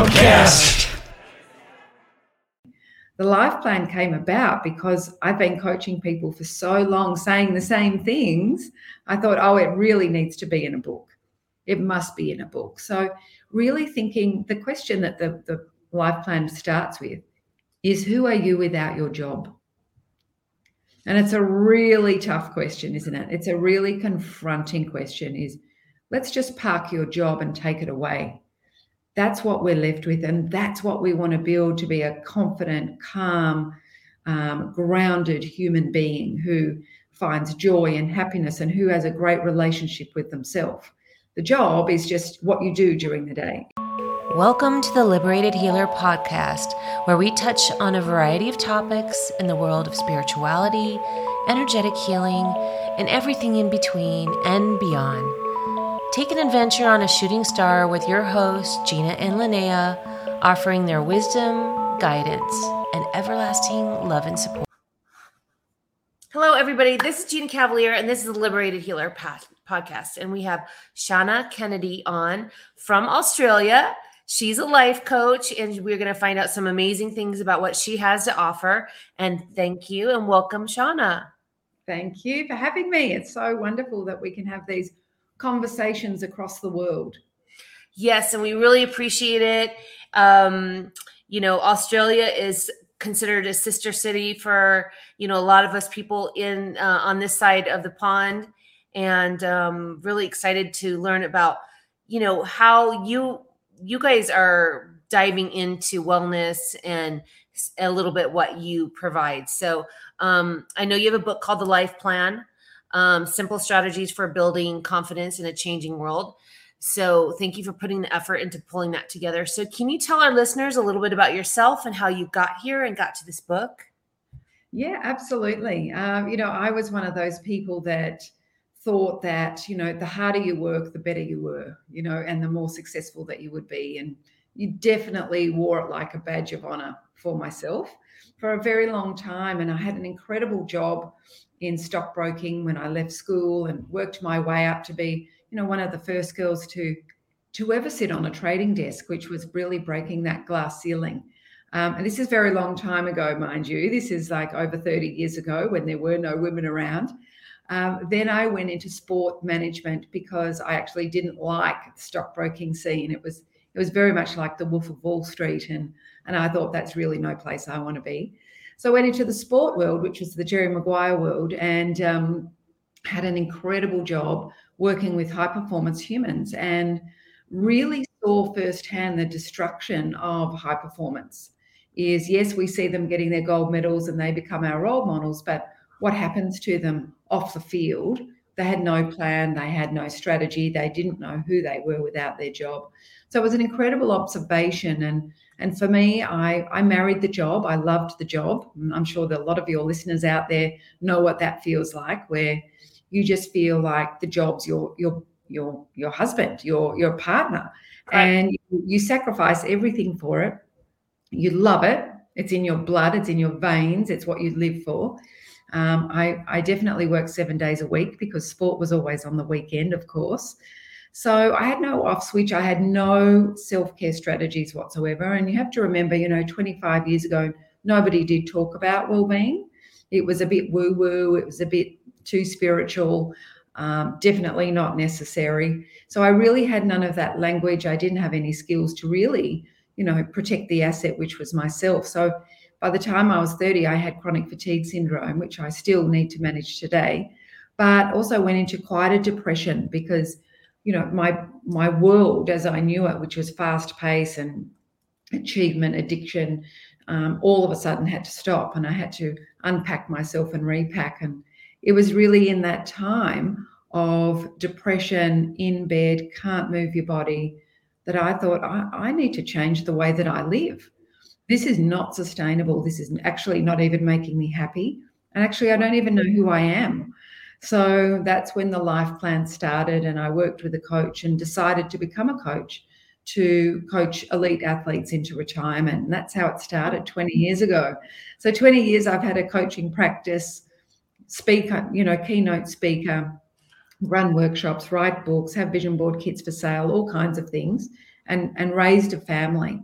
Podcast. The life plan came about because I've been coaching people for so long, saying the same things. I thought, oh, it really needs to be in a book. It must be in a book. So, really thinking the question that the, the life plan starts with is who are you without your job? And it's a really tough question, isn't it? It's a really confronting question is let's just park your job and take it away. That's what we're left with. And that's what we want to build to be a confident, calm, um, grounded human being who finds joy and happiness and who has a great relationship with themselves. The job is just what you do during the day. Welcome to the Liberated Healer podcast, where we touch on a variety of topics in the world of spirituality, energetic healing, and everything in between and beyond. Take an adventure on a shooting star with your hosts, Gina and Linnea, offering their wisdom, guidance, and everlasting love and support. Hello, everybody. This is Gina Cavalier, and this is the Liberated Healer podcast. And we have Shannah Kennedy on from Australia. She's a life coach, and we're going to find out some amazing things about what she has to offer. And thank you and welcome, Shannah. Thank you for having me. It's so wonderful that we can have these conversations across the world. Yes, and we really appreciate it. Um, you know, Australia is considered a sister city for you know a lot of us people in uh, on this side of the pond, and um, really excited to learn about you know how you you guys are diving into wellness and a little bit what you provide. So um, I know you have a book called The Life Plan um, Simple Strategies for Building Confidence in a Changing World. So thank you for putting the effort into pulling that together. So, can you tell our listeners a little bit about yourself and how you got here and got to this book? Yeah, absolutely. Um, you know, I was one of those people that thought that you know the harder you work the better you were you know and the more successful that you would be and you definitely wore it like a badge of honor for myself for a very long time and i had an incredible job in stockbroking when i left school and worked my way up to be you know one of the first girls to to ever sit on a trading desk which was really breaking that glass ceiling. Um, and this is very long time ago mind you. This is like over 30 years ago when there were no women around. Um, then I went into sport management because I actually didn't like the stockbroking scene. It was it was very much like the Wolf of Wall Street, and and I thought that's really no place I want to be. So I went into the sport world, which was the Jerry Maguire world, and um, had an incredible job working with high performance humans, and really saw firsthand the destruction of high performance. Is yes, we see them getting their gold medals and they become our role models, but what happens to them off the field. They had no plan, they had no strategy, they didn't know who they were without their job. So it was an incredible observation. And and for me, I, I married the job. I loved the job. I'm sure that a lot of your listeners out there know what that feels like, where you just feel like the job's your your your your husband, your your partner, right. and you, you sacrifice everything for it. You love it. It's in your blood. It's in your veins. It's what you live for. Um, I, I definitely worked seven days a week because sport was always on the weekend, of course. So I had no off switch. I had no self care strategies whatsoever. And you have to remember, you know, 25 years ago, nobody did talk about well being. It was a bit woo woo, it was a bit too spiritual, um, definitely not necessary. So I really had none of that language. I didn't have any skills to really, you know, protect the asset, which was myself. So by the time I was 30, I had chronic fatigue syndrome, which I still need to manage today, but also went into quite a depression because, you know, my my world as I knew it, which was fast pace and achievement, addiction, um, all of a sudden had to stop, and I had to unpack myself and repack. And it was really in that time of depression, in bed, can't move your body, that I thought I, I need to change the way that I live this is not sustainable. This is actually not even making me happy. And actually, I don't even know who I am. So that's when the life plan started. And I worked with a coach and decided to become a coach to coach elite athletes into retirement. And that's how it started 20 years ago. So 20 years I've had a coaching practice, speaker, you know, keynote speaker, run workshops, write books, have vision board kits for sale, all kinds of things, and, and raised a family.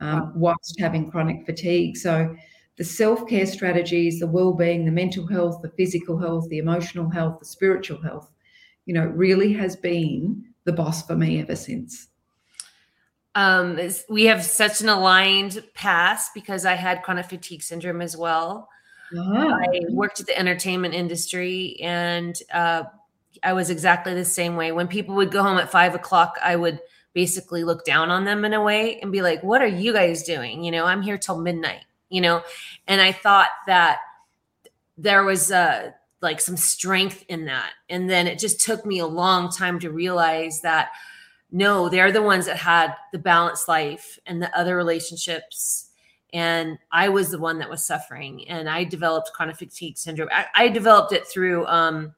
Um, whilst having chronic fatigue. So the self-care strategies, the well-being, the mental health, the physical health, the emotional health, the spiritual health, you know, really has been the boss for me ever since. Um, we have such an aligned past because I had chronic fatigue syndrome as well. Uh-huh. I worked at the entertainment industry and uh, I was exactly the same way. When people would go home at five o'clock, I would basically look down on them in a way and be like, What are you guys doing? You know, I'm here till midnight you know? And i thought that there was uh like some strength in that. And then it just took me a long time to realize that no they're the ones that had the balanced life and the other relationships. And i was the one that was suffering and i developed chronic fatigue syndrome. I, I developed it through um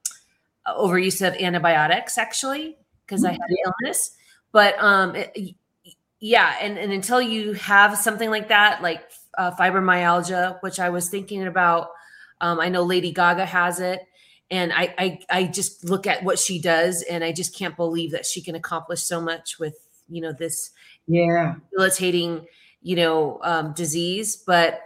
overuse of antibiotics actually because i had an illness but um it, yeah and, and until you have something like that like uh, fibromyalgia, which I was thinking about. Um, I know Lady Gaga has it. And I, I, I just look at what she does, and I just can't believe that she can accomplish so much with, you know, this yeah debilitating, you know, um, disease. But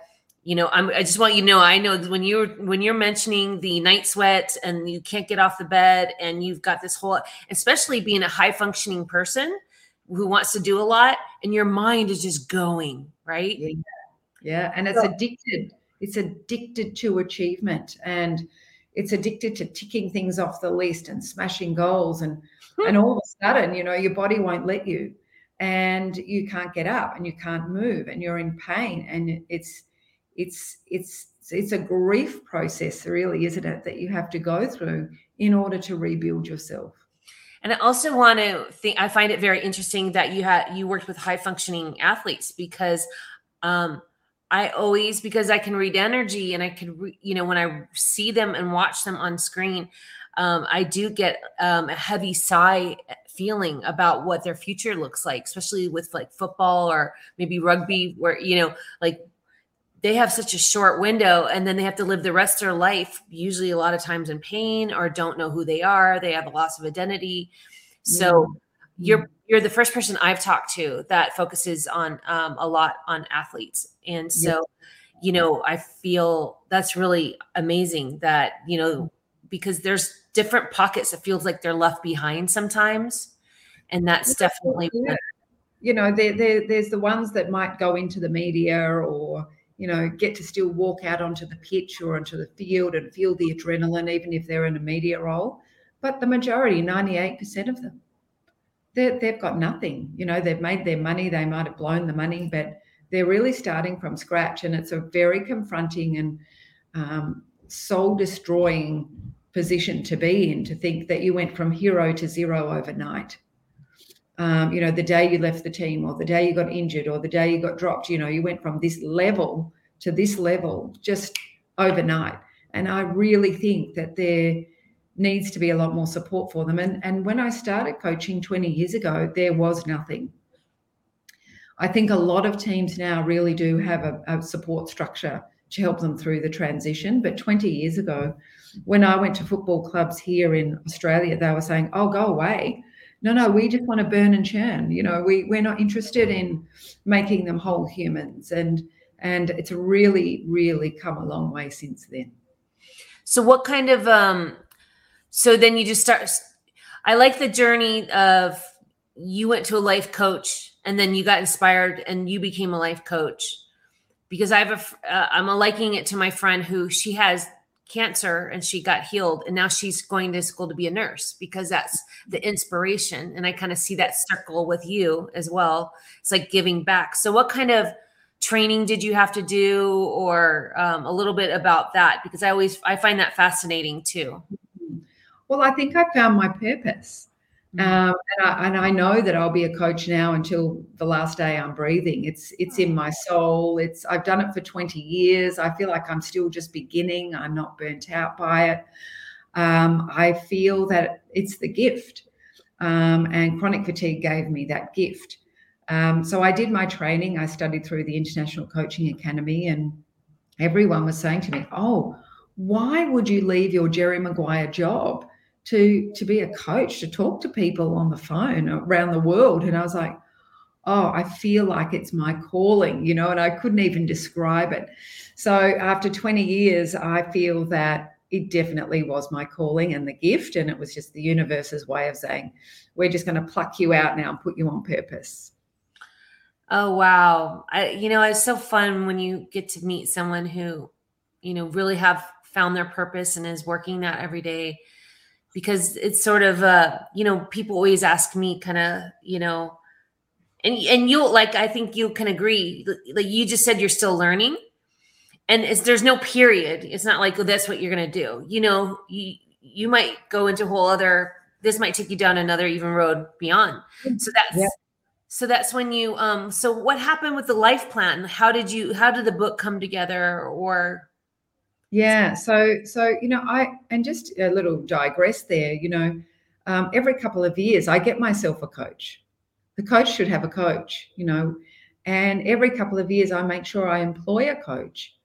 you know, I'm, I just want you to know, I know when you're when you're mentioning the night sweat and you can't get off the bed, and you've got this whole, especially being a high functioning person who wants to do a lot, and your mind is just going right. Yeah yeah. And it's so, addicted. It's addicted to achievement and it's addicted to ticking things off the list and smashing goals. And hmm. and all of a sudden, you know, your body won't let you and you can't get up and you can't move and you're in pain. And it's it's it's it's a grief process, really, isn't it, that you have to go through in order to rebuild yourself. And I also want to think I find it very interesting that you had you worked with high functioning athletes because um, I always because I can read energy and I can re, you know when I see them and watch them on screen, um, I do get um, a heavy sigh feeling about what their future looks like, especially with like football or maybe rugby, where you know like they have such a short window and then they have to live the rest of their life usually a lot of times in pain or don't know who they are they have a loss of identity so mm-hmm. you're you're the first person I've talked to that focuses on um, a lot on athletes. And so, yeah. you know, I feel that's really amazing that, you know, because there's different pockets that feels like they're left behind sometimes. And that's definitely, yeah. you know, there, there, there's the ones that might go into the media or, you know, get to still walk out onto the pitch or onto the field and feel the adrenaline, even if they're in a media role. But the majority, 98% of them, they've got nothing. You know, they've made their money, they might have blown the money, but they're really starting from scratch. And it's a very confronting and um, soul destroying position to be in to think that you went from hero to zero overnight. Um, you know, the day you left the team, or the day you got injured, or the day you got dropped, you know, you went from this level to this level just overnight. And I really think that there needs to be a lot more support for them. And, and when I started coaching 20 years ago, there was nothing. I think a lot of teams now really do have a, a support structure to help them through the transition. But 20 years ago, when I went to football clubs here in Australia, they were saying, oh, go away. No, no, we just want to burn and churn. You know, we, we're not interested in making them whole humans. And and it's really, really come a long way since then. So what kind of um so then you just start i like the journey of you went to a life coach and then you got inspired and you became a life coach because i have a uh, i'm liking it to my friend who she has cancer and she got healed and now she's going to school to be a nurse because that's the inspiration. And i kind of see that circle with you as well. It's like giving back. So what kind of training did you have to do or um, a little bit about that? Because i always i find that fascinating too. Well, I think I found my purpose. Mm. Um, and, I, and I know that I'll be a coach now until the last day I'm breathing. It's it's in my soul. It's I've done it for 20 years. I feel like I'm still just beginning. I'm not burnt out by it. Um, I feel that it's the gift, um, and chronic fatigue gave me that gift. Um, so I did my training. I studied through the International Coaching Academy, and everyone was saying to me, "Oh, why would you leave your Jerry Maguire job?" To to be a coach to talk to people on the phone around the world and i was like oh, I feel like it's my calling, you know, and I couldn't even describe it. So after 20 years, I feel that it definitely was my calling and the gift. And it was just the universe's way of saying, we're just going to pluck you out now and put you on purpose. Oh, wow. I, you know, it's so fun when you get to meet someone who, you know, really have found their purpose and is working that every day because it's sort of uh you know people always ask me kind of you know and and you'll like i think you can agree like you just said you're still learning and there's no period. It's not like oh, that's what you're going to do. You know you you might go into a whole other this might take you down another even road beyond. So that's yeah. so that's when you um so what happened with the life plan? How did you how did the book come together or yeah. So, so, you know, I, and just a little digress there, you know, um, every couple of years I get myself a coach. The coach should have a coach, you know, and every couple of years I make sure I employ a coach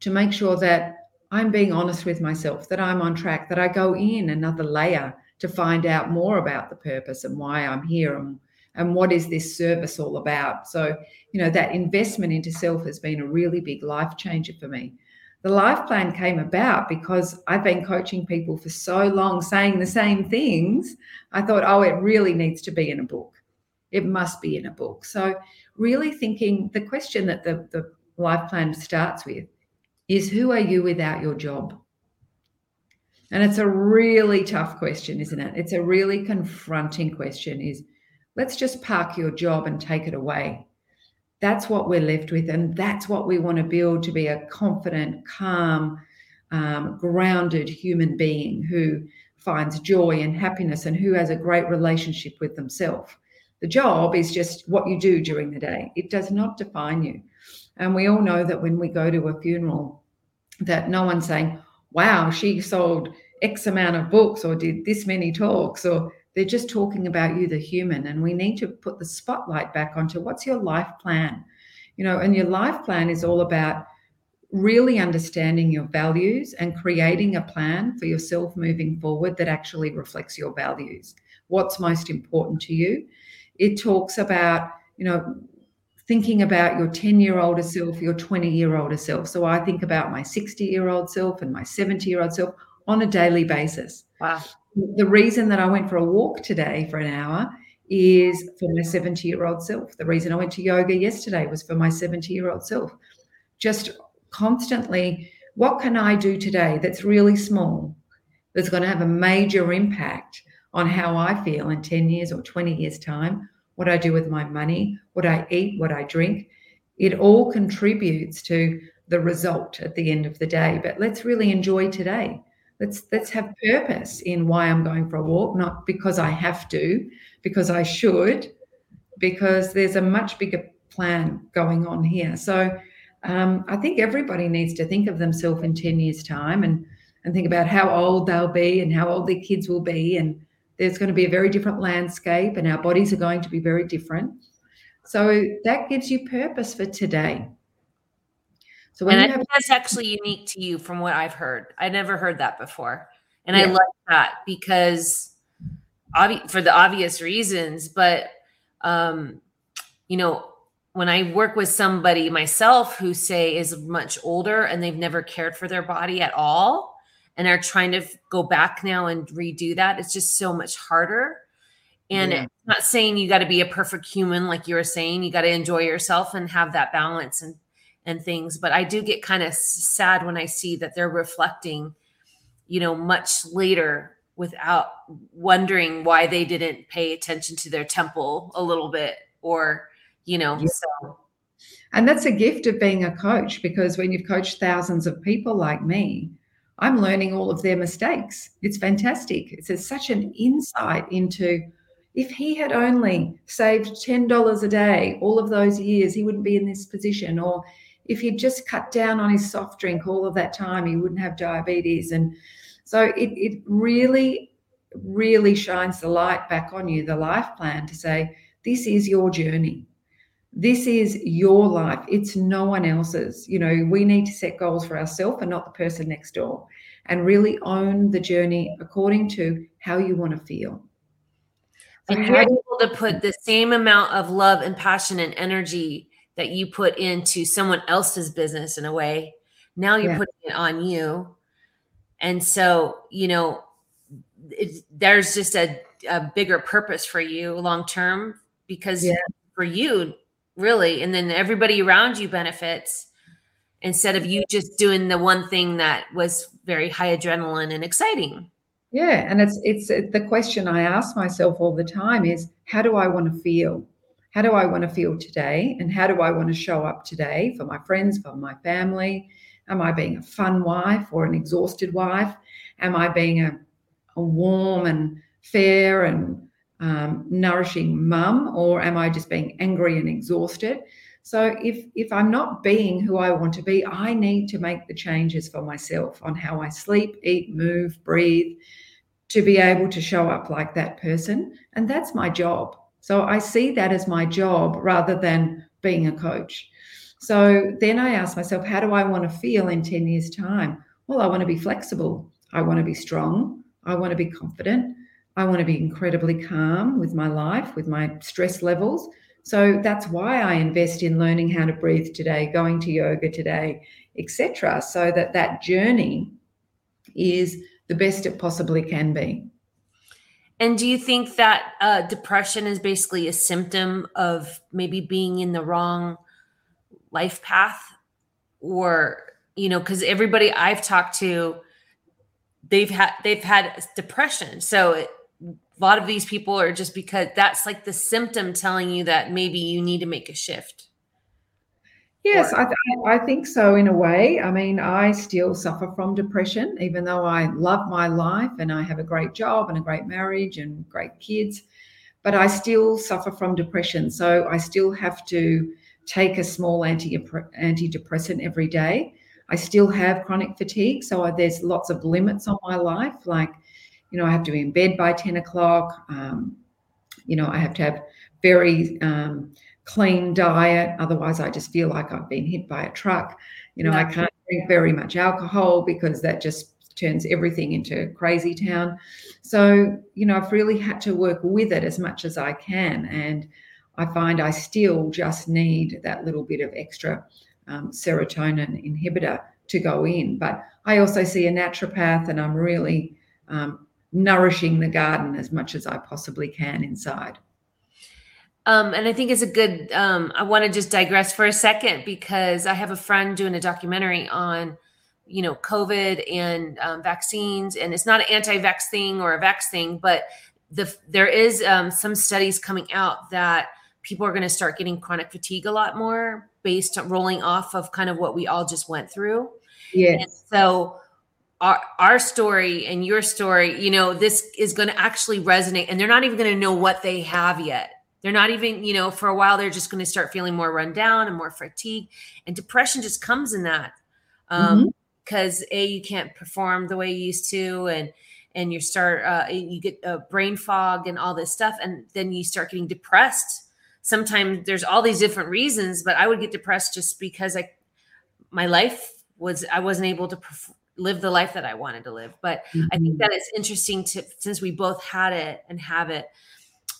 to make sure that I'm being honest with myself, that I'm on track, that I go in another layer to find out more about the purpose and why I'm here and, and what is this service all about. So, you know, that investment into self has been a really big life changer for me the life plan came about because I've been coaching people for so long saying the same things. I thought, oh, it really needs to be in a book. It must be in a book. So, really thinking the question that the, the life plan starts with is who are you without your job? And it's a really tough question, isn't it? It's a really confronting question is let's just park your job and take it away that's what we're left with. And that's what we want to build to be a confident, calm, um, grounded human being who finds joy and happiness and who has a great relationship with themselves. The job is just what you do during the day, it does not define you. And we all know that when we go to a funeral, that no one's saying, wow, she sold X amount of books or did this many talks or they're just talking about you, the human. And we need to put the spotlight back onto what's your life plan? You know, and your life plan is all about really understanding your values and creating a plan for yourself moving forward that actually reflects your values. What's most important to you? It talks about, you know, thinking about your 10 year older self, your 20 year older self. So I think about my 60 year old self and my 70 year old self on a daily basis. Wow the reason that I went for a walk today for an hour is for my 70 year old self. The reason I went to yoga yesterday was for my 70 year old self. Just constantly, what can I do today that's really small, that's going to have a major impact on how I feel in 10 years or 20 years' time? What I do with my money, what I eat, what I drink. It all contributes to the result at the end of the day. But let's really enjoy today let's let's have purpose in why i'm going for a walk not because i have to because i should because there's a much bigger plan going on here. So um, i think everybody needs to think of themselves in 10 years time and and think about how old they'll be and how old their kids will be. And there's going to be a very different landscape and our bodies are going to be very different. So that gives you purpose for today so when and I have- that's actually unique to you from what I've heard. I never heard that before. And yeah. I like that because obvi- for the obvious reasons, but um, you know, when I work with somebody myself who say is much older and they've never cared for their body at all and are trying to go back now and redo that, it's just so much harder. And yeah. not saying you got to be a perfect human, like you were saying, you got to enjoy yourself and have that balance and and things but i do get kind of sad when i see that they're reflecting you know much later without wondering why they didn't pay attention to their temple a little bit or you know yeah. so. And that's a gift of being a coach because when you've coached thousands of people like me i'm learning all of their mistakes. It's fantastic. It's such an insight into if he had only saved $10 a day all of those years he wouldn't be in this position or if he'd just cut down on his soft drink all of that time, he wouldn't have diabetes. And so it, it really, really shines the light back on you, the life plan to say, this is your journey. This is your life. It's no one else's. You know, we need to set goals for ourselves and not the person next door and really own the journey according to how you want to feel. And you're able to put the same amount of love and passion and energy that you put into someone else's business in a way. Now you're yeah. putting it on you. And so, you know, it, there's just a, a bigger purpose for you long term because yeah. for you, really, and then everybody around you benefits instead of you just doing the one thing that was very high adrenaline and exciting. Yeah, and it's it's the question I ask myself all the time is how do I want to feel? How do I want to feel today? And how do I want to show up today for my friends, for my family? Am I being a fun wife or an exhausted wife? Am I being a, a warm and fair and um, nourishing mum, or am I just being angry and exhausted? So if if I'm not being who I want to be, I need to make the changes for myself on how I sleep, eat, move, breathe to be able to show up like that person, and that's my job. So I see that as my job rather than being a coach. So then I ask myself, how do I want to feel in 10 years' time? Well, I want to be flexible. I want to be strong. I want to be confident. I want to be incredibly calm with my life, with my stress levels. So that's why I invest in learning how to breathe today, going to yoga today, etc. So that that journey is the best it possibly can be. And do you think that uh, depression is basically a symptom of maybe being in the wrong life path, or you know, because everybody I've talked to, they've had they've had depression, so it, a lot of these people are just because that's like the symptom telling you that maybe you need to make a shift. Yes, I, th- I think so in a way. I mean, I still suffer from depression, even though I love my life and I have a great job and a great marriage and great kids, but I still suffer from depression. So I still have to take a small anti antidepressant every day. I still have chronic fatigue. So there's lots of limits on my life, like you know, I have to be in bed by 10 o'clock. Um, you know, I have to have very um, clean diet. Otherwise, I just feel like I've been hit by a truck. You know, I can't drink very much alcohol because that just turns everything into crazy town. So, you know, I've really had to work with it as much as I can. And I find I still just need that little bit of extra um, serotonin inhibitor to go in. But I also see a naturopath and I'm really um, nourishing the garden as much as I possibly can inside. Um, and I think it's a good. Um, I want to just digress for a second because I have a friend doing a documentary on, you know, COVID and um, vaccines, and it's not an anti-vax thing or a vax thing, but the there is um, some studies coming out that people are going to start getting chronic fatigue a lot more based on rolling off of kind of what we all just went through. Yeah. so our, our story and your story, you know, this is going to actually resonate and they're not even going to know what they have yet. They're not even, you know, for a while, they're just going to start feeling more run down and more fatigued. And depression just comes in that. Um, because mm-hmm. A, you can't perform the way you used to. And, and you start, uh, you get a brain fog and all this stuff. And then you start getting depressed. Sometimes there's all these different reasons, but I would get depressed just because I, my life was, I wasn't able to perform live the life that I wanted to live. But mm-hmm. I think mm-hmm. that it's interesting to since we both had it and have it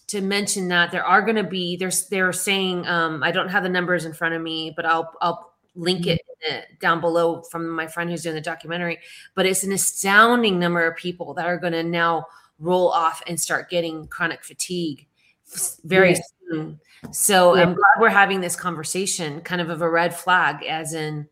to mention that there are going to be there's they're saying um, I don't have the numbers in front of me, but I'll I'll link mm-hmm. it down below from my friend who's doing the documentary. But it's an astounding number of people that are going to now roll off and start getting chronic fatigue very soon. So yeah. I'm glad we're having this conversation, kind of of a red flag, as in,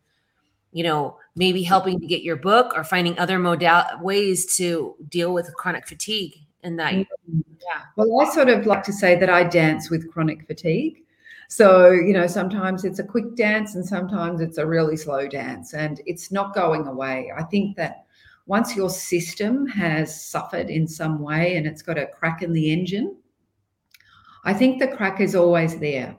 you know, maybe helping to get your book or finding other modal ways to deal with chronic fatigue in that mm-hmm. yeah. Well i sort of like to say that i dance with chronic fatigue. So you know sometimes it's a quick dance and sometimes it's a really slow dance and it's not going away. I think that once your system has suffered in some way and it's got a crack in the engine i think the crack is always there.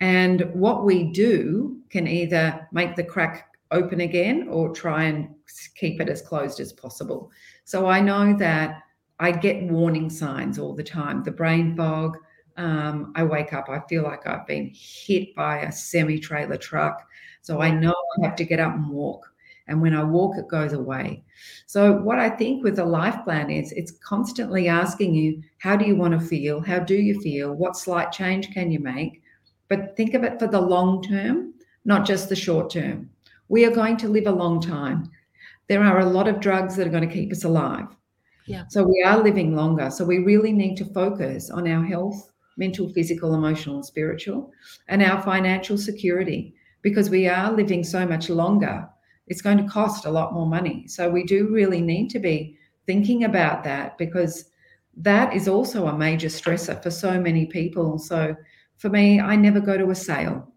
And what we do can either make the crack open again or try and keep it as closed as possible. So I know that I get warning signs all the time the brain fog. Um, I wake up, I feel like I've been hit by a semi trailer truck. So I know I have to get up and walk. And when I walk, it goes away. So, what I think with a life plan is it's constantly asking you, how do you want to feel? How do you feel? What slight change can you make? But think of it for the long term, not just the short term. We are going to live a long time. There are a lot of drugs that are going to keep us alive. So we are living longer. So we really need to focus on our health, mental, physical, emotional, and spiritual, and our financial security because we are living so much longer. It's going to cost a lot more money. So we do really need to be thinking about that because that is also a major stressor for so many people. So for me, I never go to a sale.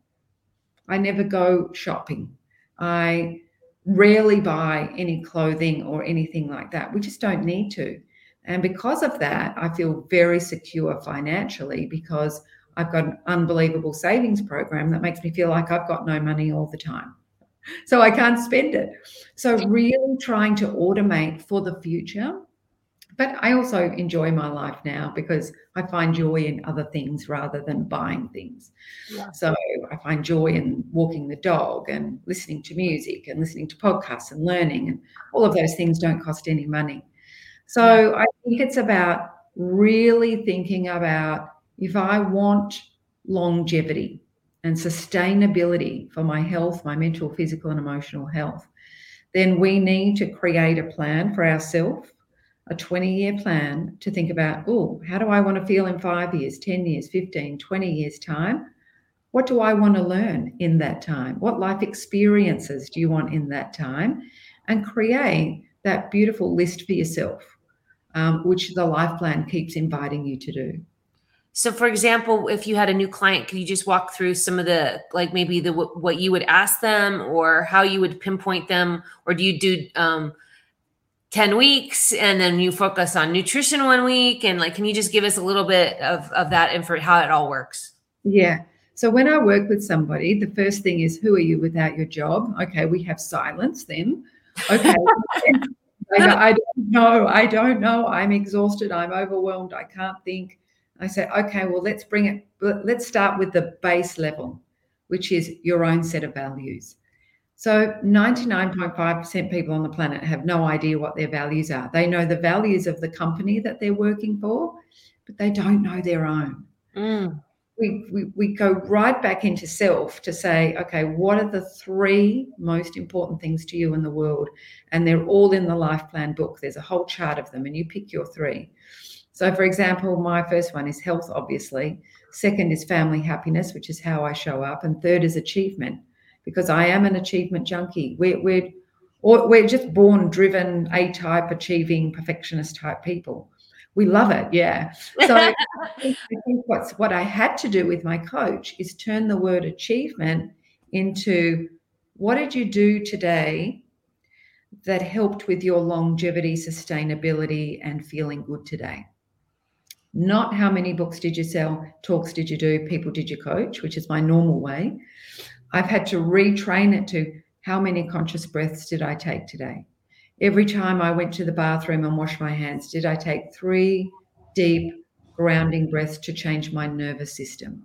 I never go shopping. I rarely buy any clothing or anything like that. We just don't need to. And because of that, I feel very secure financially because I've got an unbelievable savings program that makes me feel like I've got no money all the time. So I can't spend it. So, really trying to automate for the future but I also enjoy my life now because I find joy in other things rather than buying things. Yeah. So I find joy in walking the dog and listening to music and listening to podcasts and learning, and all of those things don't cost any money. So yeah. I think it's about really thinking about if I want longevity and sustainability for my health, my mental, physical, and emotional health, then we need to create a plan for ourselves a 20 year plan to think about, oh, how do I want to feel in five years, 10 years, 15, 20 years' time? What do I want to learn in that time? What life experiences do you want in that time? And create that beautiful list for yourself, um, which the life plan keeps inviting you to do. So, for example, if you had a new client, could you just walk through some of the, like maybe the what you would ask them, or how you would pinpoint them, or do you do um, 10 weeks and then you focus on nutrition one week and like can you just give us a little bit of, of that and for how it all works? Yeah. So when i work with somebody the first thing is who are you without your job? Okay we have silence then. Okay. I don't know i don't know. I'm exhausted i'm overwhelmed i can't think. I say okay well let's bring it let's start with the base level which is your own set of values so 99.5% people on the planet have no idea what their values are. They know the values of the company that they're working for, but they don't know their own. Mm. We, we, we go right back into self to say, okay, what are the three most important things to you in the world? And they're all in the life plan book. There's a whole chart of them, and you pick your three. So, for example, my first one is health, obviously. Second is family happiness, which is how I show up. And third is achievement because I am an achievement junkie. We're, we're, or we're just born driven, A type, achieving, perfectionist type people. We love it, yeah. So I think what's what I had to do with my coach is turn the word achievement into what did you do today that helped with your longevity, sustainability, and feeling good today? Not how many books did you sell, talks did you do, people did you coach, which is my normal way. I've had to retrain it to how many conscious breaths did I take today? Every time I went to the bathroom and washed my hands, did I take three deep grounding breaths to change my nervous system?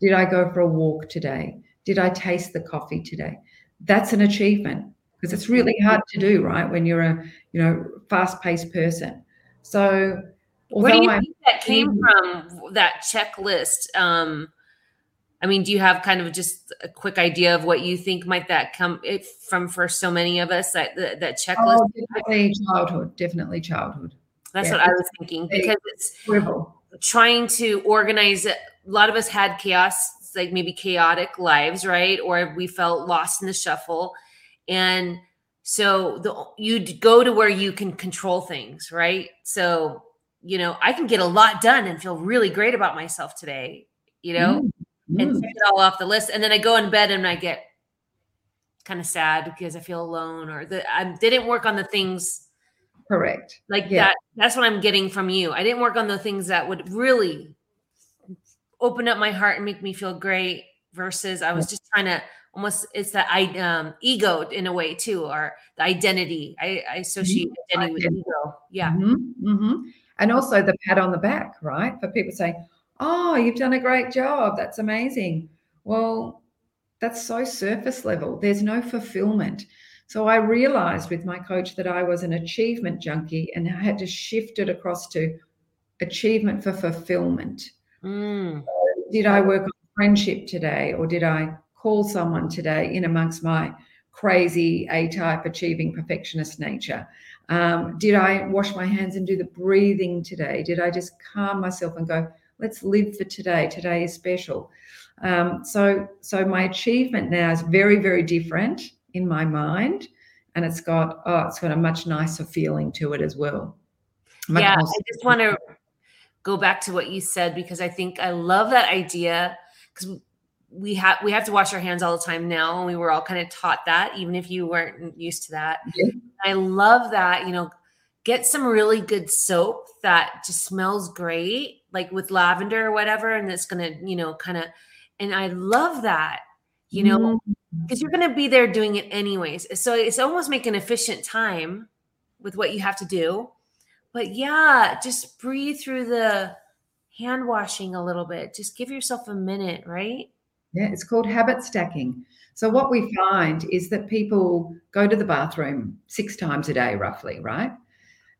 Did I go for a walk today? Did I taste the coffee today? That's an achievement because it's really hard to do, right? When you're a you know fast-paced person. So, what do you I'm, think that came from that checklist? Um, I mean, do you have kind of just a quick idea of what you think might that come from for so many of us that that, that checklist? Oh, definitely childhood, definitely childhood. That's yeah. what I was thinking because it's trying to organize. A lot of us had chaos, like maybe chaotic lives, right? Or we felt lost in the shuffle, and so the you'd go to where you can control things, right? So you know, I can get a lot done and feel really great about myself today. You know. Mm and mm. check it all off the list. And then I go in bed and I get kind of sad because I feel alone or that I didn't work on the things correct like yeah. that. That's what I'm getting from you. I didn't work on the things that would really open up my heart and make me feel great versus I was just trying to almost it's that I um ego in a way too, or the identity. I, I associate mm-hmm. identity with ego. Yeah. Mm-hmm. Mm-hmm. And also the pat on the back, right? For people saying, oh, you've done a great job. That's amazing. Well, that's so surface level. There's no fulfillment. So I realized with my coach that I was an achievement junkie and I had to shift it across to achievement for fulfillment. Mm. did I work on friendship today or did I call someone today in amongst my crazy A type achieving perfectionist nature? Um, did I wash my hands and do the breathing today? Did I just calm myself and go, let's live for today? Today is special. Um, so, so my achievement now is very, very different in my mind, and it's got oh, it's got a much nicer feeling to it as well. Much yeah, I just want to go back to what you said because I think I love that idea because we have we have to wash our hands all the time now and we were all kind of taught that even if you weren't used to that yeah. i love that you know get some really good soap that just smells great like with lavender or whatever and it's gonna you know kind of and i love that you know because mm. you're gonna be there doing it anyways so it's almost making efficient time with what you have to do but yeah just breathe through the hand washing a little bit just give yourself a minute right yeah, it's called habit stacking. So, what we find is that people go to the bathroom six times a day, roughly, right?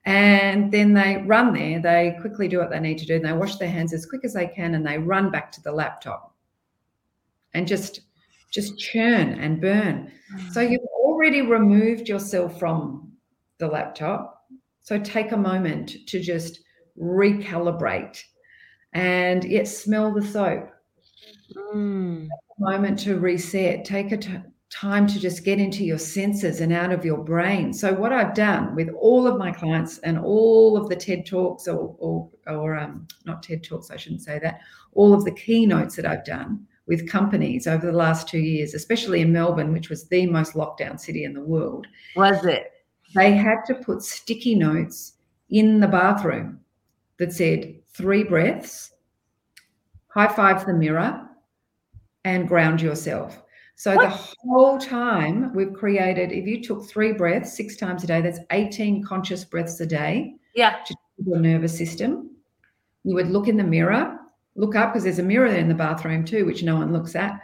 And then they run there, they quickly do what they need to do, and they wash their hands as quick as they can, and they run back to the laptop and just just churn and burn. So mm. you've already removed yourself from the laptop. So take a moment to just recalibrate and yet smell the soap Mm. moment to reset. Take a t- time to just get into your senses and out of your brain. So what I've done with all of my clients and all of the TED talks, or or, or um, not TED talks, I shouldn't say that. All of the keynotes that I've done with companies over the last two years, especially in Melbourne, which was the most lockdown city in the world. Was it? They had to put sticky notes in the bathroom that said three breaths, high five the mirror, and ground yourself. So what? the whole time we've created, if you took three breaths six times a day, that's 18 conscious breaths a day. Yeah. To your nervous system. You would look in the mirror, look up because there's a mirror in the bathroom too, which no one looks at.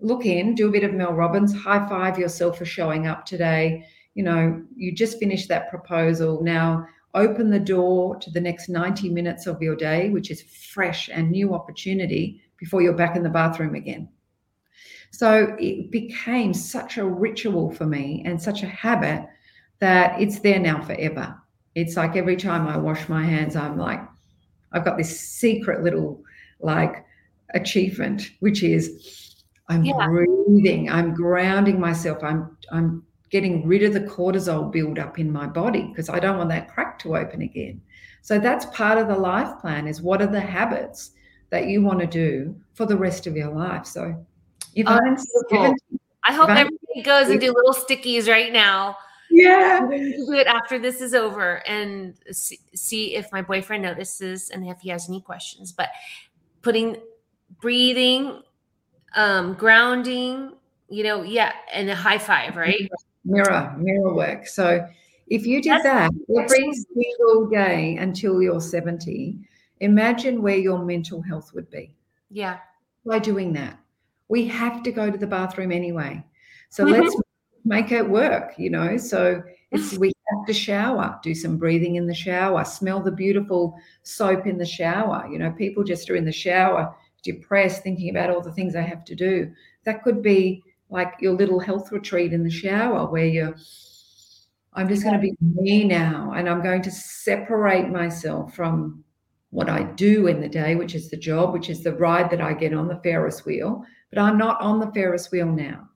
Look in, do a bit of Mel Robbins, high five yourself for showing up today. You know, you just finished that proposal. Now open the door to the next 90 minutes of your day, which is fresh and new opportunity before you're back in the bathroom again. So it became such a ritual for me and such a habit that it's there now forever. It's like every time I wash my hands, I'm like, I've got this secret little like achievement, which is I'm yeah. breathing, I'm grounding myself, I'm I'm getting rid of the cortisol buildup in my body because I don't want that crack to open again. So that's part of the life plan is what are the habits that you want to do for the rest of your life. So Oh, I hope everybody goes and do little stickies right now. Yeah. I'm going to do it after this is over and see, see if my boyfriend notices and if he has any questions. But putting breathing, um, grounding, you know, yeah, and a high five, right? Mirror, mirror work. So if you did That's that every single day until you're 70, imagine where your mental health would be. Yeah. By doing that we have to go to the bathroom anyway. So mm-hmm. let's make it work, you know. So it's we have to shower, do some breathing in the shower, smell the beautiful soap in the shower. You know, people just are in the shower, depressed, thinking about all the things they have to do. That could be like your little health retreat in the shower where you're I'm just going to be me now and I'm going to separate myself from what I do in the day, which is the job, which is the ride that I get on the Ferris wheel. But I'm not on the Ferris wheel now.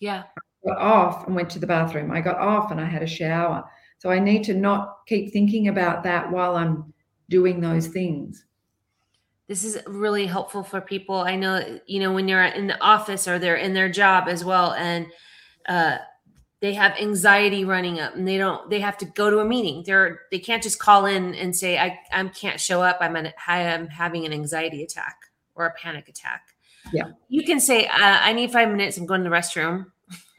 Yeah. I got off and went to the bathroom. I got off and I had a shower. So I need to not keep thinking about that while I'm doing those things. This is really helpful for people. I know, you know, when you're in the office or they're in their job as well, and uh, they have anxiety running up and they don't they have to go to a meeting they're they can't just call in and say i i can't show up i'm an, i'm having an anxiety attack or a panic attack yeah you can say uh, i need five minutes i'm going to the restroom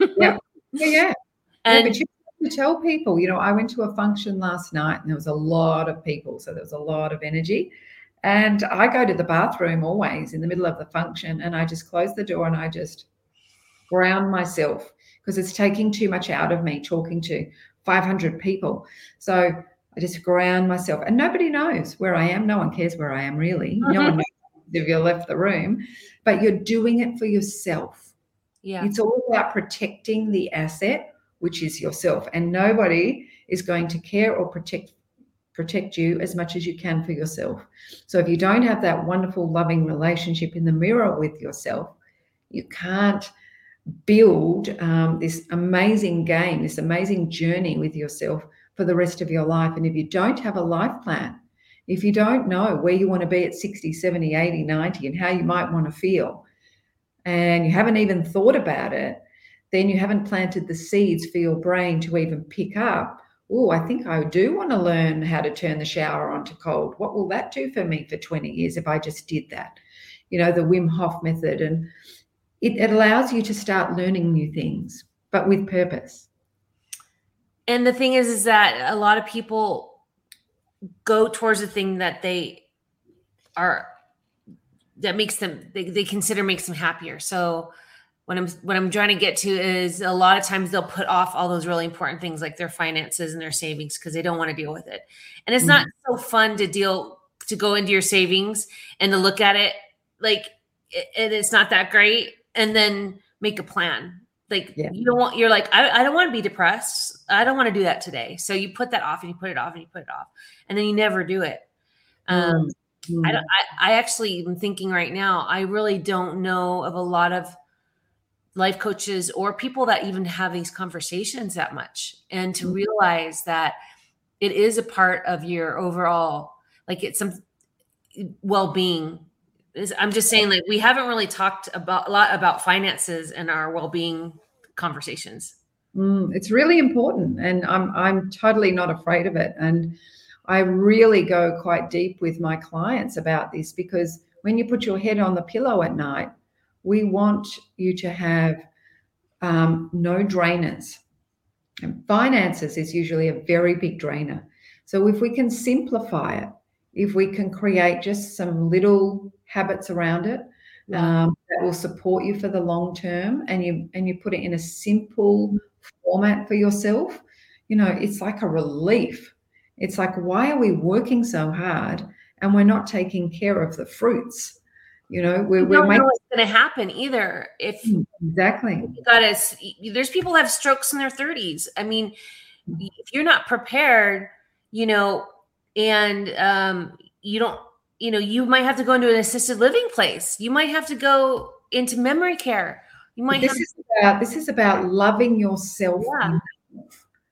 yeah yeah yeah and yeah, but you have to tell people you know i went to a function last night and there was a lot of people so there was a lot of energy and i go to the bathroom always in the middle of the function and i just close the door and i just ground myself because it's taking too much out of me talking to 500 people. So I just ground myself, and nobody knows where I am. No one cares where I am, really. No one knows if you left the room, but you're doing it for yourself. Yeah. It's all about protecting the asset, which is yourself, and nobody is going to care or protect protect you as much as you can for yourself. So if you don't have that wonderful, loving relationship in the mirror with yourself, you can't build um, this amazing game, this amazing journey with yourself for the rest of your life. And if you don't have a life plan, if you don't know where you want to be at 60, 70, 80, 90, and how you might want to feel, and you haven't even thought about it, then you haven't planted the seeds for your brain to even pick up. Oh, I think I do want to learn how to turn the shower on to cold. What will that do for me for 20 years if I just did that? You know, the Wim Hof method. And it, it allows you to start learning new things, but with purpose. And the thing is, is that a lot of people go towards the thing that they are that makes them they, they consider makes them happier. So what I'm what I'm trying to get to is a lot of times they'll put off all those really important things like their finances and their savings because they don't want to deal with it. And it's mm-hmm. not so fun to deal to go into your savings and to look at it like it, it's not that great and then make a plan. Like yeah. you don't want, you're like, I, I don't want to be depressed. I don't want to do that today. So you put that off and you put it off and you put it off, and then you never do it. Um, mm-hmm. I, I, I actually am thinking right now, I really don't know of a lot of life coaches or people that even have these conversations that much. And to mm-hmm. realize that it is a part of your overall, like it's some well being I'm just saying, like, we haven't really talked about a lot about finances and our well-being conversations. Mm, it's really important, and I'm I'm totally not afraid of it. And I really go quite deep with my clients about this because when you put your head on the pillow at night, we want you to have um, no drainers. And finances is usually a very big drainer. So if we can simplify it, if we can create just some little habits around it um, that will support you for the long term and you and you put it in a simple format for yourself you know it's like a relief. It's like why are we working so hard and we're not taking care of the fruits? You know we're, we're making what's going to happen either if mm, exactly. you got there's people have strokes in their 30s i mean mm. if you're not prepared you know and um you don't you know, you might have to go into an assisted living place. You might have to go into memory care. You might. this have- is about this is about loving yourself. Yeah.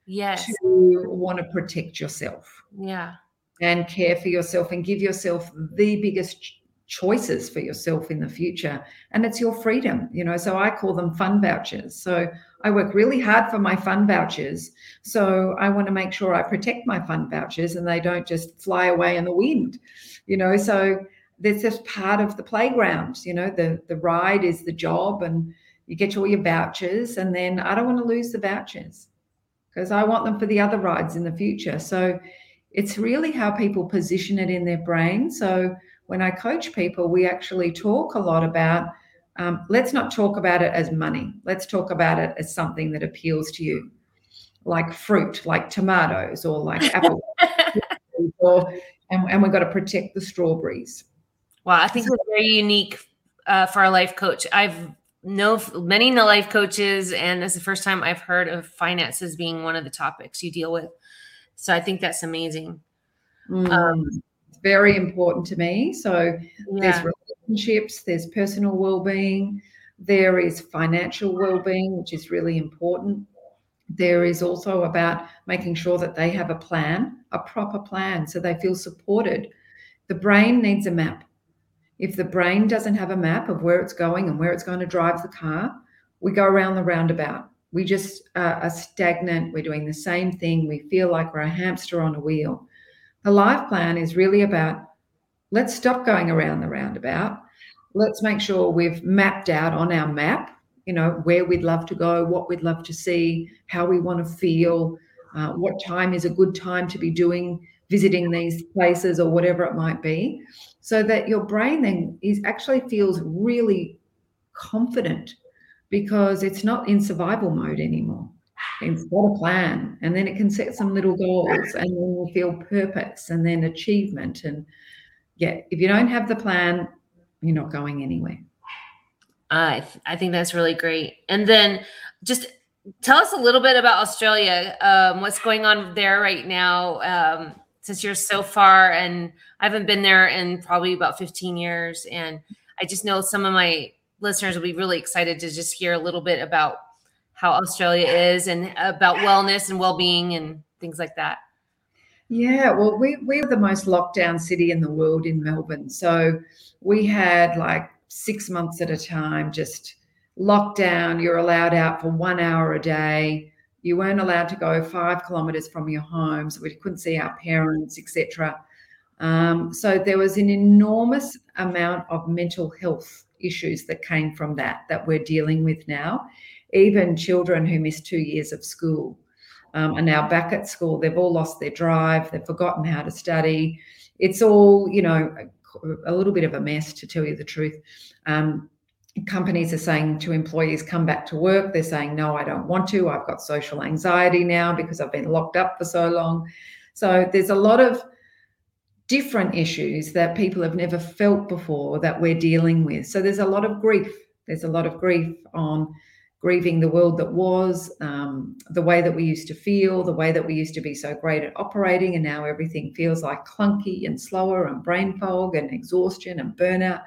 Yes. To want to protect yourself. Yeah. And care for yourself and give yourself the biggest choices for yourself in the future and it's your freedom you know so i call them fun vouchers so i work really hard for my fun vouchers. So i want to make sure i protect my fun vouchers and they don't just fly away in the wind you know? So that's just part of the playground you know? The the ride is the job and you get all your vouchers and then i don't want to lose the vouchers because i want them for the other rides in the future. So it's really how people position it in their brain. So when I coach people, we actually talk a lot about um, let's not talk about it as money. Let's talk about it as something that appeals to you, like fruit, like tomatoes, or like apple. or, and, and we've got to protect the strawberries. Wow, I think it's very unique uh, for a life coach. I've know many life coaches, and this is the first time I've heard of finances being one of the topics you deal with. So I think that's amazing. Mm. Um, very important to me. So yeah. there's relationships, there's personal well-being, there is financial well-being, which is really important. There is also about making sure that they have a plan, a proper plan, so they feel supported. The brain needs a map. If the brain doesn't have a map of where it's going and where it's going to drive the car, we go around the roundabout. We just uh, are stagnant. We're doing the same thing. We feel like we're a hamster on a wheel. The life plan is really about let's stop going around the roundabout. Let's make sure we've mapped out on our map, you know, where we'd love to go, what we'd love to see, how we want to feel, uh, what time is a good time to be doing visiting these places or whatever it might be, so that your brain then is actually feels really confident because it's not in survival mode anymore. It's got a plan, and then it can set some little goals, and then you feel purpose, and then achievement. And yeah, if you don't have the plan, you're not going anywhere. I th- I think that's really great. And then just tell us a little bit about Australia. Um, what's going on there right now? Um, since you're so far, and I haven't been there in probably about 15 years, and I just know some of my listeners will be really excited to just hear a little bit about how Australia is and about wellness and well-being and things like that. Yeah, well, we we're the most locked down city in the world in Melbourne, so we had like six months at a time just lockdown. You're allowed out for one hour a day. You weren't allowed to go five kilometres from your home, so we couldn't see our parents, etc. Um, so there was an enormous amount of mental health issues that came from that that we're dealing with now. Even children who missed two years of school um, are now back at school. They've all lost their drive. They've forgotten how to study. It's all, you know, a little bit of a mess, to tell you the truth. Um, companies are saying to employees, come back to work. They're saying, no, I don't want to. I've got social anxiety now because I've been locked up for so long. So there's a lot of different issues that people have never felt before that we're dealing with. So there's a lot of grief. There's a lot of grief on grieving the world that was, um, the way that we used to feel, the way that we used to be so great at operating, and now everything feels like clunky and slower and brain fog and exhaustion and burnout.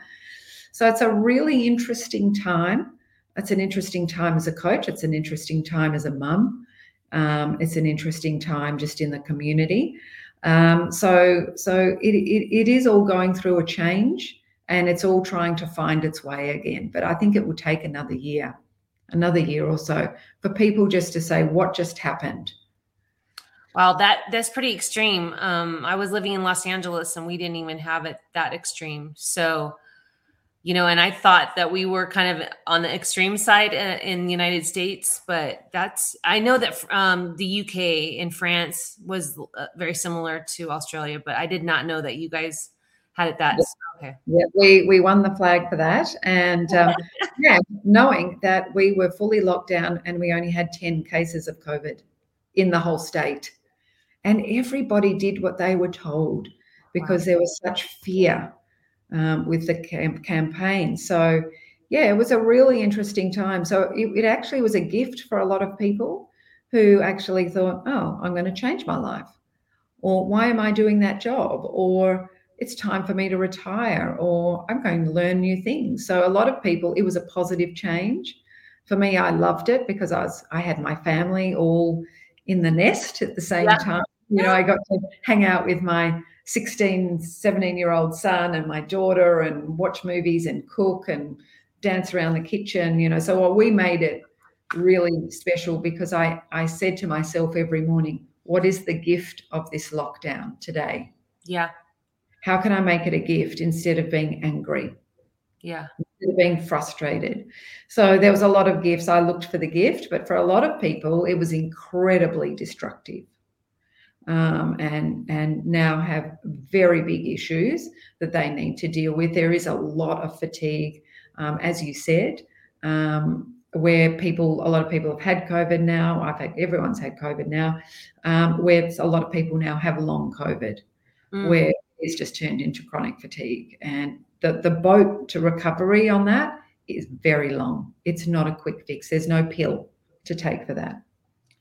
So it's a really interesting time. It's an interesting time as a coach. It's an interesting time as a mum. Um, it's an interesting time just in the community. Um, so so it, it, it is all going through a change and it's all trying to find its way again. But I think it will take another year, another year or so for people just to say what just happened. Wow, that that's pretty extreme. Um, I was living in Los Angeles and we didn't even have it that extreme. So you know, and I thought that we were kind of on the extreme side in, in the United States, but that's I know that um, the UK and France was uh, very similar to Australia, but I did not know that you guys had it that. Yeah. Okay. Yeah, we we won the flag for that, and um, yeah, knowing that we were fully locked down and we only had ten cases of COVID in the whole state, and everybody did what they were told because wow. there was such fear um, with the camp- campaign. So, yeah, it was a really interesting time. So, it, it actually was a gift for a lot of people who actually thought, oh, I'm going to change my life. Or why am I doing that job? Or it's time for me to retire. Or I'm going to learn new things. So, a lot of people, it was a positive change. For me, I loved it because I was I had my family all in the nest at the same yeah. time. You know, I got to hang out with my 16, 17 year old son and my daughter and watch movies and cook and dance around the kitchen, you know. So well, we made it really special because I, I said to myself every morning, what is the gift of this lockdown today? Yeah. How can I make it a gift instead of being angry? Yeah. Instead of being frustrated. So there was a lot of gifts. I looked for the gift, but for a lot of people, it was incredibly destructive um, and and now have very big issues that they need to deal with. There is a lot of fatigue, um, as you said, um, where people a lot of people have had COVID now. I've had everyone's had COVID now. Um, where a lot of people now have long COVID, mm. where it's just turned into chronic fatigue, and the the boat to recovery on that is very long. It's not a quick fix. There's no pill to take for that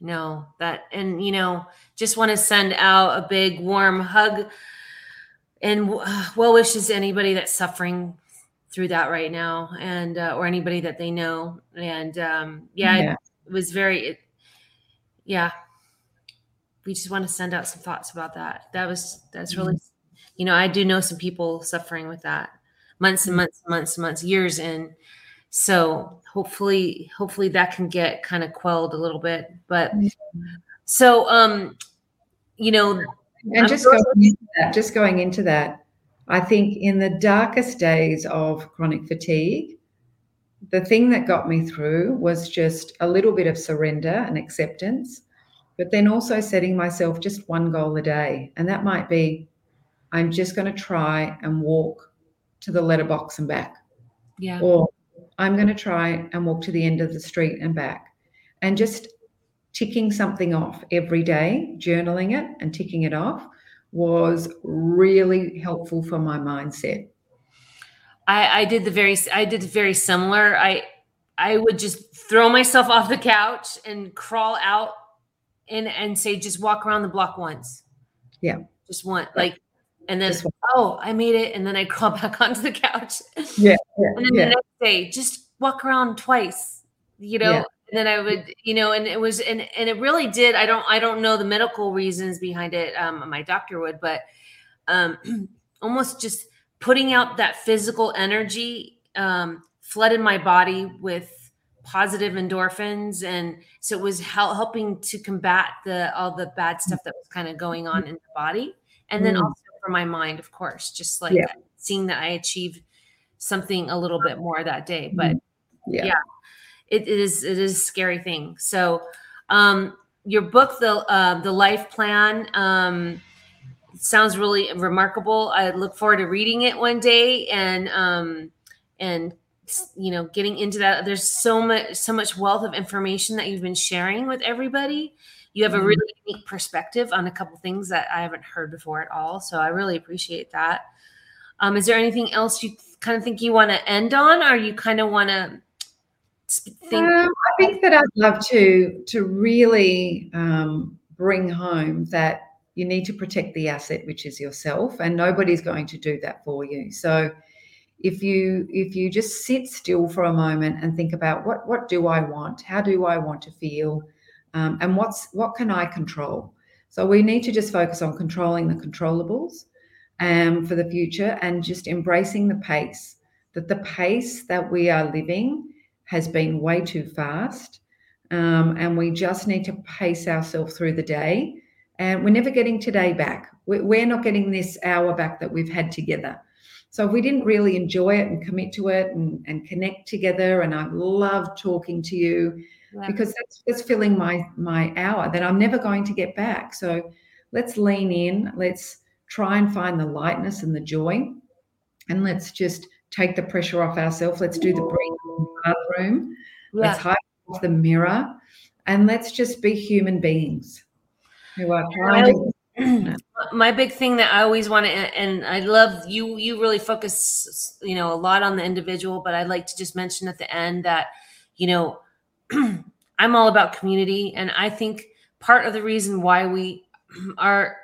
no that and you know just want to send out a big warm hug and well wishes to anybody that's suffering through that right now and uh, or anybody that they know and um yeah, yeah. It, it, was very it, yeah we just want to send out some thoughts about that that was that's really mm-hmm. You know i do know some people suffering with that months and mm-hmm. months and months and months years in so hopefully hopefully that can get kind of quelled a little bit but so um you know and just going into that just going into that i think in the darkest days of chronic fatigue the thing that got me through was just a little bit of surrender and acceptance but then also setting myself just one goal a day and that might be i'm just going to try and walk to the letterbox and back yeah or I'm going to try and walk to the end of the street and back. And just ticking something off every day, journaling it and ticking it off was really helpful for my mindset. I, I did the very I did very similar. I I would just throw myself off the couch and crawl out and and say just walk around the block once. Yeah. Just one like and then oh I made it and then I crawl back onto the couch. Yeah. yeah and then yeah. the next day just walk around twice. You know, yeah. and then I would, you know, and it was and and it really did. I don't I don't know the medical reasons behind it. Um my doctor would, but um almost just putting out that physical energy um flooded my body with positive endorphins and so it was hel- helping to combat the all the bad stuff that was kind of going on in the body and then mm. also for my mind of course just like yeah. seeing that i achieved something a little bit more that day but mm-hmm. yeah, yeah it is it is a scary thing. So um your book the uh, the life plan um sounds really remarkable. I look forward to reading it one day and um and you know getting into that. There's so much so much wealth of information that you've been sharing with everybody you have a mm-hmm. really unique perspective on a couple things that i haven't heard before at all so i really appreciate that um, is there anything else you kind of think you want to end on or you kind of want to think um, i think that i'd love to to really um, bring home that you need to protect the asset which is yourself and nobody's going to do that for you so if you if you just sit still for a moment and think about what what do I want? How do I want to feel? Um, and what's what can I control? So we need to just focus on controlling the controllables um, for the future and just embracing the pace. That the pace that we are living has been way too fast, um, and we just need to pace ourselves through the day. And we're never getting today back. We're not getting this hour back that we've had together. So if we didn't really enjoy it and commit to it and, and connect together, and I love talking to you yeah. because that's, that's filling my my hour that I'm never going to get back. So let's lean in, let's try and find the lightness and the joy, and let's just take the pressure off ourselves. Let's do the breathing in the bathroom. Yeah. Let's hide off the mirror, and let's just be human beings who are trying my big thing that I always want to, and I love you, you really focus, you know, a lot on the individual, but I'd like to just mention at the end that, you know, I'm all about community. And I think part of the reason why we are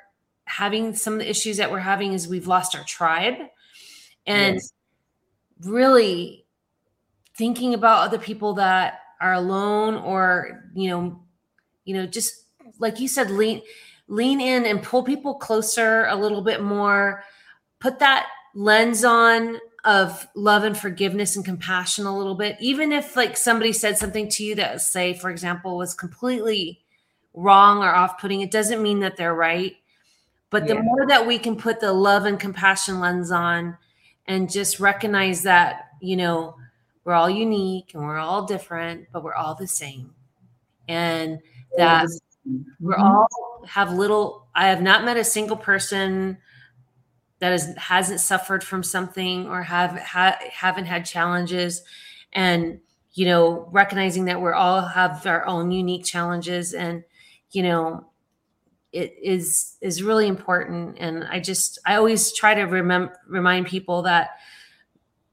having some of the issues that we're having is we've lost our tribe and yes. really thinking about other people that are alone or, you know, you know, just like you said, lean, lean in and pull people closer a little bit more put that lens on of love and forgiveness and compassion a little bit even if like somebody said something to you that say for example was completely wrong or off-putting it doesn't mean that they're right but the yeah. more that we can put the love and compassion lens on and just recognize that you know we're all unique and we're all different but we're all the same and that we're mm-hmm. all have little i have not met a single person that is hasn't suffered from something or have ha, haven't had challenges. And you know recognizing that we're all have our own unique challenges and you know it is is really important. And i just i always try to remember remind people that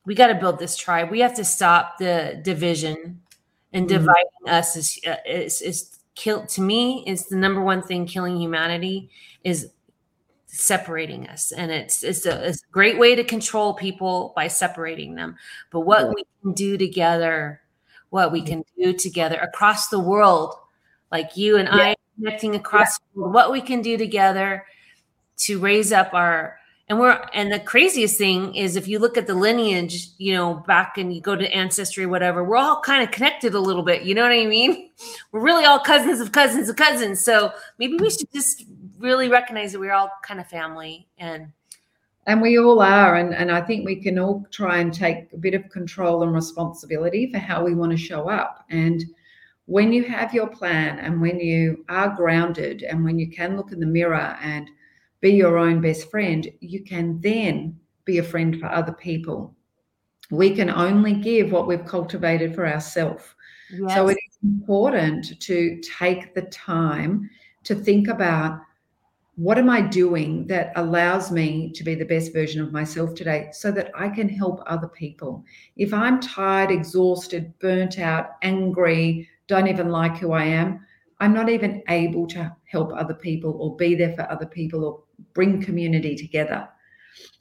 we got to build this tribe. We have to stop the division and mm-hmm. dividing us is, is, is kill to me is the number one thing killing humanity is separating us and it's it's a, it's a great way to control people by separating them but what yeah. we can do together what we mm-hmm. can do together across the world like you and yeah. i connecting across yeah. what we can do together to raise up our and we're and the craziest thing is if you look at the lineage you know back and you go to ancestry whatever we're all kind of connected a little bit you know what i mean we're really all cousins of cousins of cousins so maybe we should just really recognize that we're all kind of family and and we all are and, and i think we can all try and take a bit of control and responsibility for how we want to show up and when you have your plan and when you are grounded and when you can look in the mirror and be your own best friend, you can then be a friend for other people. We can only give what we've cultivated for ourselves. Yes. So it is important to take the time to think about what am I doing that allows me to be the best version of myself today so that I can help other people? If I'm tired, exhausted, burnt out, angry, don't even like who I am, I'm not even able to help other people or be there for other people or bring community together.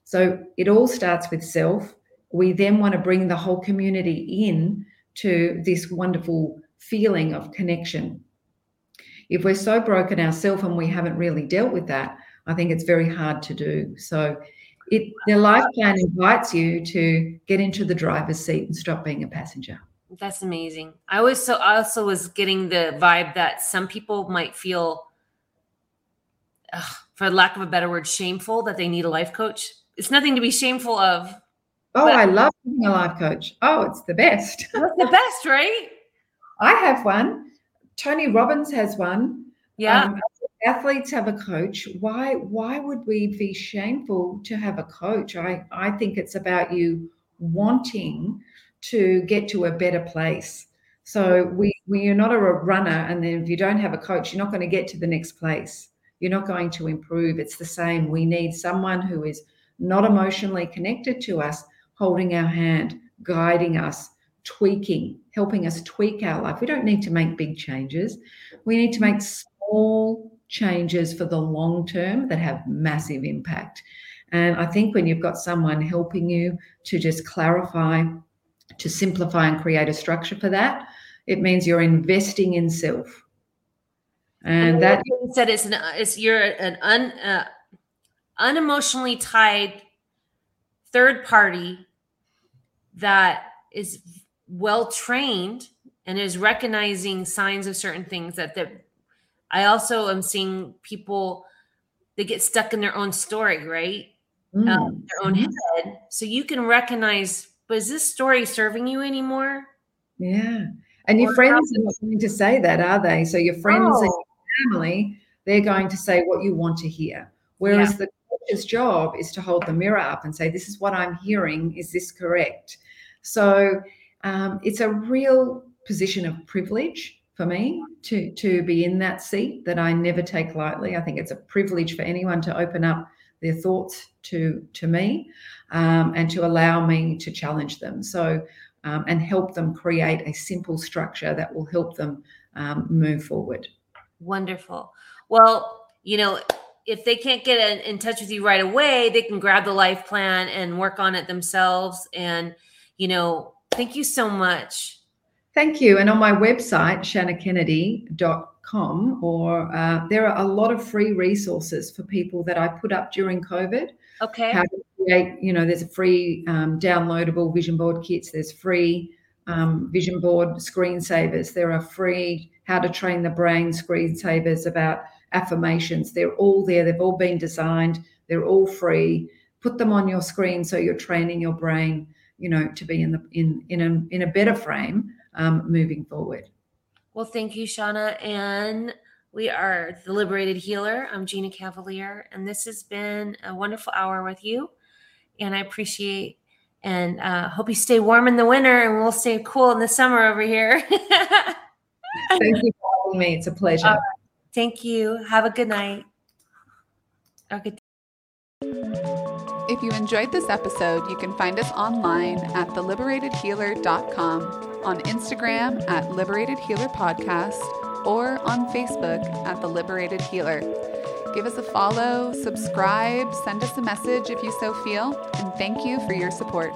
So it all starts with self. We then want to bring the whole community in to this wonderful feeling of connection. If we're so broken ourselves and we haven't really dealt with that, I think it's very hard to do. So it the life plan invites you to get into the driver's seat and stop being a passenger. That's amazing. I was so I also was getting the vibe that some people might feel ugh, for lack of a better word, shameful that they need a life coach. It's nothing to be shameful of. Oh, I love being a life coach. Oh, it's the best. It's the best, right? I have one. Tony Robbins has one. Yeah. Um, athletes have a coach. Why why would we be shameful to have a coach? I, I think it's about you wanting to get to a better place. So we, we you're not a runner, and then if you don't have a coach, you're not going to get to the next place. You're not going to improve. It's the same. We need someone who is not emotionally connected to us, holding our hand, guiding us, tweaking, helping us tweak our life. We don't need to make big changes. We need to make small changes for the long term that have massive impact. And I think when you've got someone helping you to just clarify, to simplify and create a structure for that, it means you're investing in self. And, and that said, it's an it's you're an un, uh, unemotionally tied third party that is well trained and is recognizing signs of certain things that that I also am seeing people they get stuck in their own story, right? Mm. Um, their own head. So you can recognize, but is this story serving you anymore? Yeah. And your or friends are not going to say that, are they? So your friends oh. and your family, they're going to say what you want to hear. Whereas yeah. the coach's job is to hold the mirror up and say, This is what I'm hearing. Is this correct? So um, it's a real position of privilege for me to to be in that seat that I never take lightly. I think it's a privilege for anyone to open up their thoughts to to me um, and to allow me to challenge them. So um, and help them create a simple structure that will help them um, move forward. Wonderful. Well, you know, if they can't get in, in touch with you right away, they can grab the life plan and work on it themselves. And you know, Thank you so much. Thank you. And on my website, shannahkennedy.com, or uh, there are a lot of free resources for people that I put up during COVID. Okay. How to create, you know, there's a free um, downloadable vision board kits, there's free um, vision board screensavers, there are free how to train the brain screensavers about affirmations. They're all there, they've all been designed, they're all free. Put them on your screen so you're training your brain you know to be in the in in a in a better frame um, moving forward. Well, thank you, Shannah and we are the Liberated Healer. I'm Gina Cavalier, and this has been a wonderful hour with you. And I appreciate and uh, hope you stay warm in the winter, and we'll stay cool in the summer over here. thank you for having me. It's a pleasure. Uh, thank you. Have a good night. Okay. If you enjoyed this episode, you can find us online at theliberatedhealer.com, on Instagram at Liberated Healer Podcast, or on Facebook at The Liberated Healer. Give us a follow, subscribe, send us a message if you so feel, and thank you for your support.